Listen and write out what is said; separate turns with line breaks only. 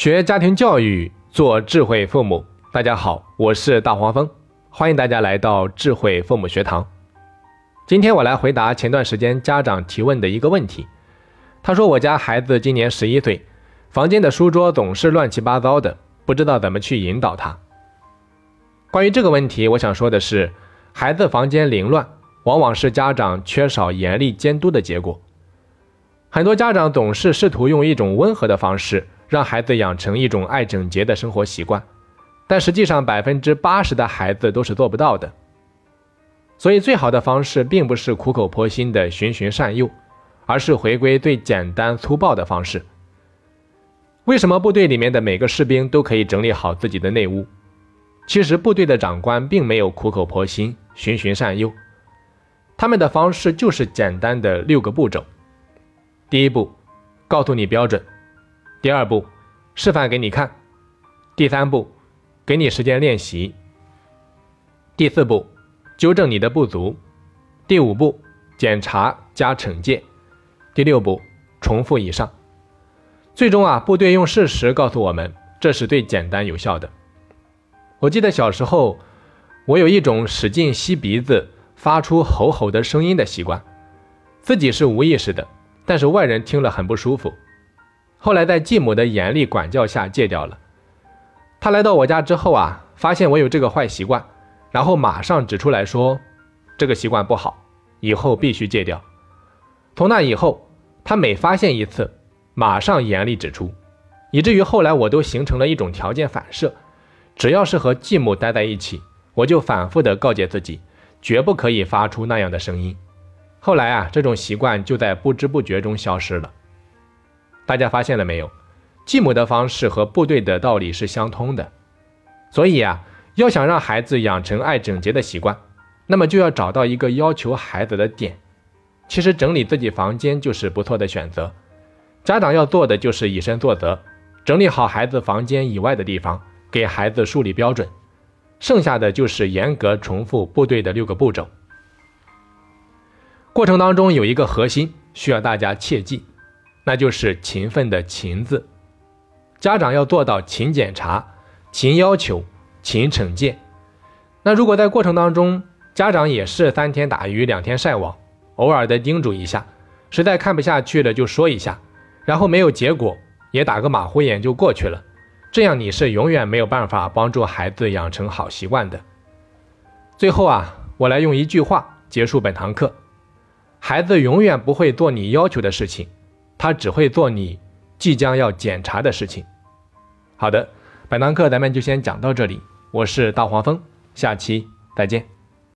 学家庭教育，做智慧父母。大家好，我是大黄蜂，欢迎大家来到智慧父母学堂。今天我来回答前段时间家长提问的一个问题。他说：“我家孩子今年十一岁，房间的书桌总是乱七八糟的，不知道怎么去引导他。”关于这个问题，我想说的是，孩子房间凌乱，往往是家长缺少严厉监督的结果。很多家长总是试图用一种温和的方式。让孩子养成一种爱整洁的生活习惯，但实际上百分之八十的孩子都是做不到的。所以，最好的方式并不是苦口婆心的循循善诱，而是回归最简单粗暴的方式。为什么部队里面的每个士兵都可以整理好自己的内屋？其实，部队的长官并没有苦口婆心、循循善诱，他们的方式就是简单的六个步骤。第一步，告诉你标准。第二步，示范给你看；第三步，给你时间练习；第四步，纠正你的不足；第五步，检查加惩戒；第六步，重复以上。最终啊，部队用事实告诉我们，这是最简单有效的。我记得小时候，我有一种使劲吸鼻子、发出吼吼的声音的习惯，自己是无意识的，但是外人听了很不舒服。后来在继母的严厉管教下戒掉了。他来到我家之后啊，发现我有这个坏习惯，然后马上指出来说，这个习惯不好，以后必须戒掉。从那以后，他每发现一次，马上严厉指出，以至于后来我都形成了一种条件反射，只要是和继母待在一起，我就反复的告诫自己，绝不可以发出那样的声音。后来啊，这种习惯就在不知不觉中消失了。大家发现了没有？继母的方式和部队的道理是相通的，所以啊，要想让孩子养成爱整洁的习惯，那么就要找到一个要求孩子的点。其实整理自己房间就是不错的选择。家长要做的就是以身作则，整理好孩子房间以外的地方，给孩子树立标准，剩下的就是严格重复部队的六个步骤。过程当中有一个核心需要大家切记。那就是勤奋的“勤”字，家长要做到勤检查、勤要求、勤惩戒。那如果在过程当中，家长也是三天打鱼两天晒网，偶尔的叮嘱一下，实在看不下去了就说一下，然后没有结果也打个马虎眼就过去了，这样你是永远没有办法帮助孩子养成好习惯的。最后啊，我来用一句话结束本堂课：孩子永远不会做你要求的事情。他只会做你即将要检查的事情。好的，本堂课咱们就先讲到这里。我是大黄蜂，下期再见。